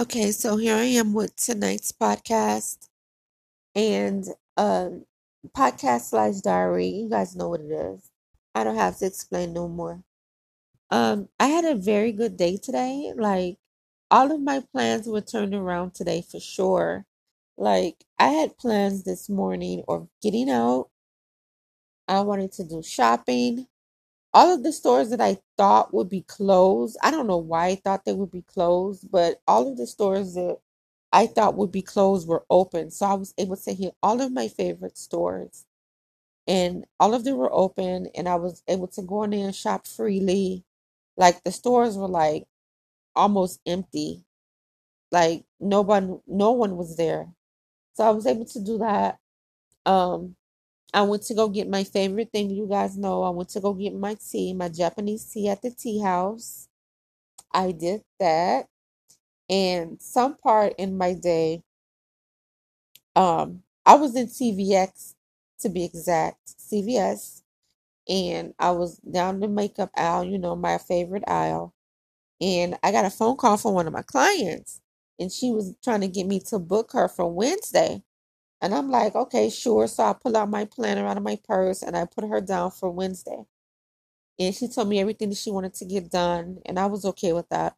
Okay, so here I am with tonight's podcast and um podcast slash diary. You guys know what it is. I don't have to explain no more. Um, I had a very good day today. Like all of my plans were turned around today for sure. Like I had plans this morning of getting out. I wanted to do shopping. All of the stores that I thought would be closed, I don't know why I thought they would be closed, but all of the stores that I thought would be closed were open. So I was able to hit all of my favorite stores and all of them were open and I was able to go in there and shop freely. Like the stores were like almost empty. Like no one no one was there. So I was able to do that. Um I went to go get my favorite thing. You guys know I went to go get my tea, my Japanese tea at the tea house. I did that. And some part in my day, um, I was in CVX to be exact, CVS, and I was down the makeup aisle, you know, my favorite aisle. And I got a phone call from one of my clients, and she was trying to get me to book her for Wednesday. And I'm like, okay, sure. So I pull out my planner out of my purse and I put her down for Wednesday. And she told me everything that she wanted to get done, and I was okay with that.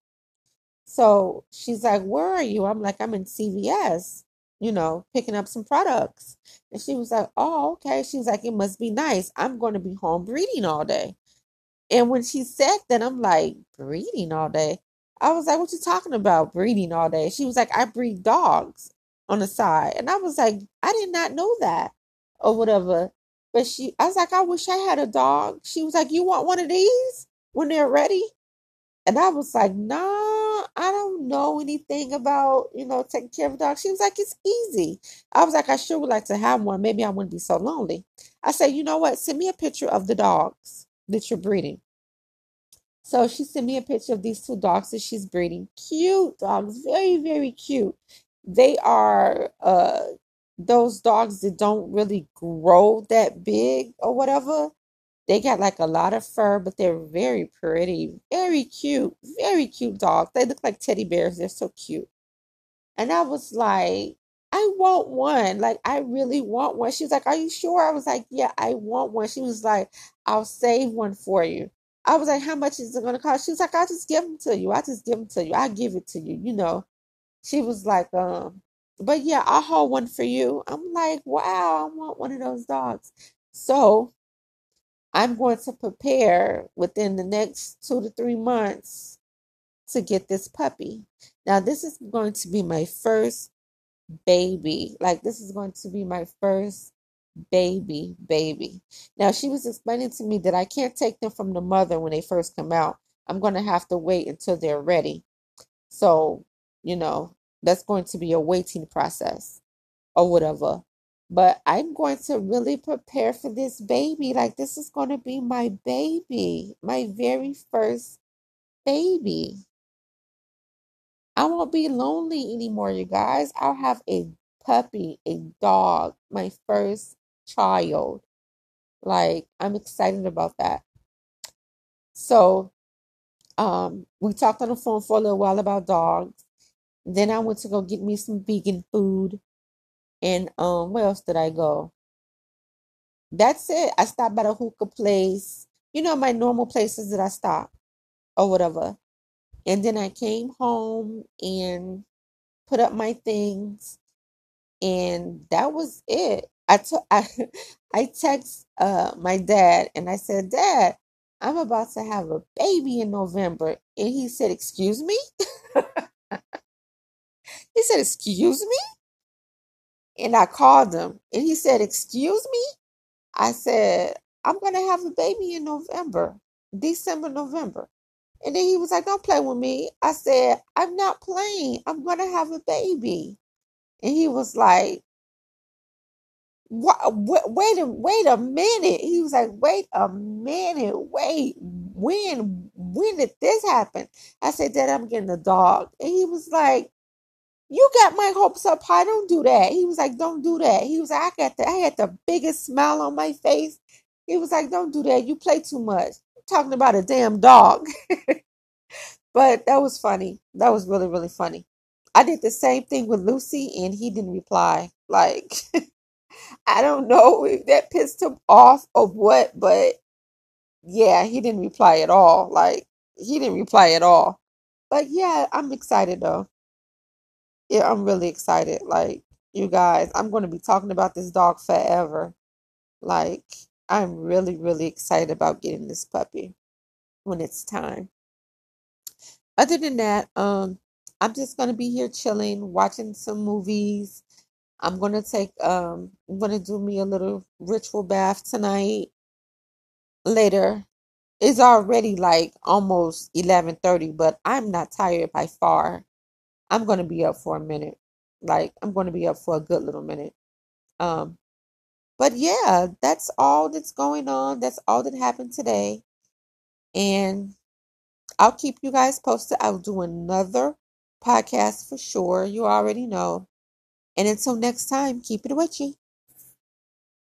So she's like, Where are you? I'm like, I'm in CVS, you know, picking up some products. And she was like, Oh, okay. She's like, It must be nice. I'm going to be home breeding all day. And when she said that, I'm like, Breeding all day? I was like, What you talking about, breeding all day? She was like, I breed dogs on the side. And I was like, I did not know that or whatever. But she, I was like, I wish I had a dog. She was like, You want one of these when they're ready? And I was like, nah, I don't know anything about, you know, taking care of a dog. She was like, it's easy. I was like, I sure would like to have one. Maybe I wouldn't be so lonely. I said, you know what? Send me a picture of the dogs that you're breeding. So she sent me a picture of these two dogs that she's breeding. Cute dogs, very, very cute. They are uh those dogs that don't really grow that big or whatever. They got like a lot of fur, but they're very pretty, very cute, very cute dogs. They look like teddy bears. They're so cute. And I was like, I want one. Like, I really want one. She was like, Are you sure? I was like, Yeah, I want one. She was like, I'll save one for you. I was like, How much is it going to cost? She was like, I'll just give them to you. I'll just give them to you. I'll give it to you. You know, she was like, um, but yeah, I'll hold one for you. I'm like, wow, I want one of those dogs. So I'm going to prepare within the next two to three months to get this puppy. Now, this is going to be my first baby. Like, this is going to be my first baby, baby. Now, she was explaining to me that I can't take them from the mother when they first come out. I'm going to have to wait until they're ready. So, you know, that's going to be a waiting process or whatever. But I'm going to really prepare for this baby. Like, this is going to be my baby, my very first baby. I won't be lonely anymore, you guys. I'll have a puppy, a dog, my first child. Like, I'm excited about that. So, um, we talked on the phone for a little while about dogs. Then I went to go get me some vegan food. And um, where else did I go? That's it. I stopped by the hookah place. You know, my normal places that I stop or whatever. And then I came home and put up my things, and that was it. I took I I text uh my dad and I said, Dad, I'm about to have a baby in November. And he said, Excuse me? He said, Excuse me? And I called him and he said, Excuse me? I said, I'm going to have a baby in November, December, November. And then he was like, Don't play with me. I said, I'm not playing. I'm going to have a baby. And he was like, wait a wait a minute. He was like, wait a minute, wait, when when did this happen? I said, Dad, I'm getting a dog. And he was like, You got my hopes up high. Don't do that. He was like, Don't do that. He was like, I got the I had the biggest smile on my face. He was like, Don't do that. You play too much. I'm talking about a damn dog. but that was funny. That was really, really funny. I did the same thing with Lucy and he didn't reply. Like I don't know if that pissed him off or what, but yeah, he didn't reply at all. Like he didn't reply at all. But yeah, I'm excited though. Yeah, I'm really excited. Like you guys, I'm going to be talking about this dog forever. Like I'm really, really excited about getting this puppy when it's time. Other than that, um, I'm just gonna be here chilling, watching some movies. I'm gonna take um I'm gonna do me a little ritual bath tonight. Later. It's already like almost 11:30, but I'm not tired by far. I'm gonna be up for a minute. Like I'm gonna be up for a good little minute. Um, but yeah, that's all that's going on. That's all that happened today. And I'll keep you guys posted. I'll do another podcast for sure. You already know. And until next time, keep it witchy.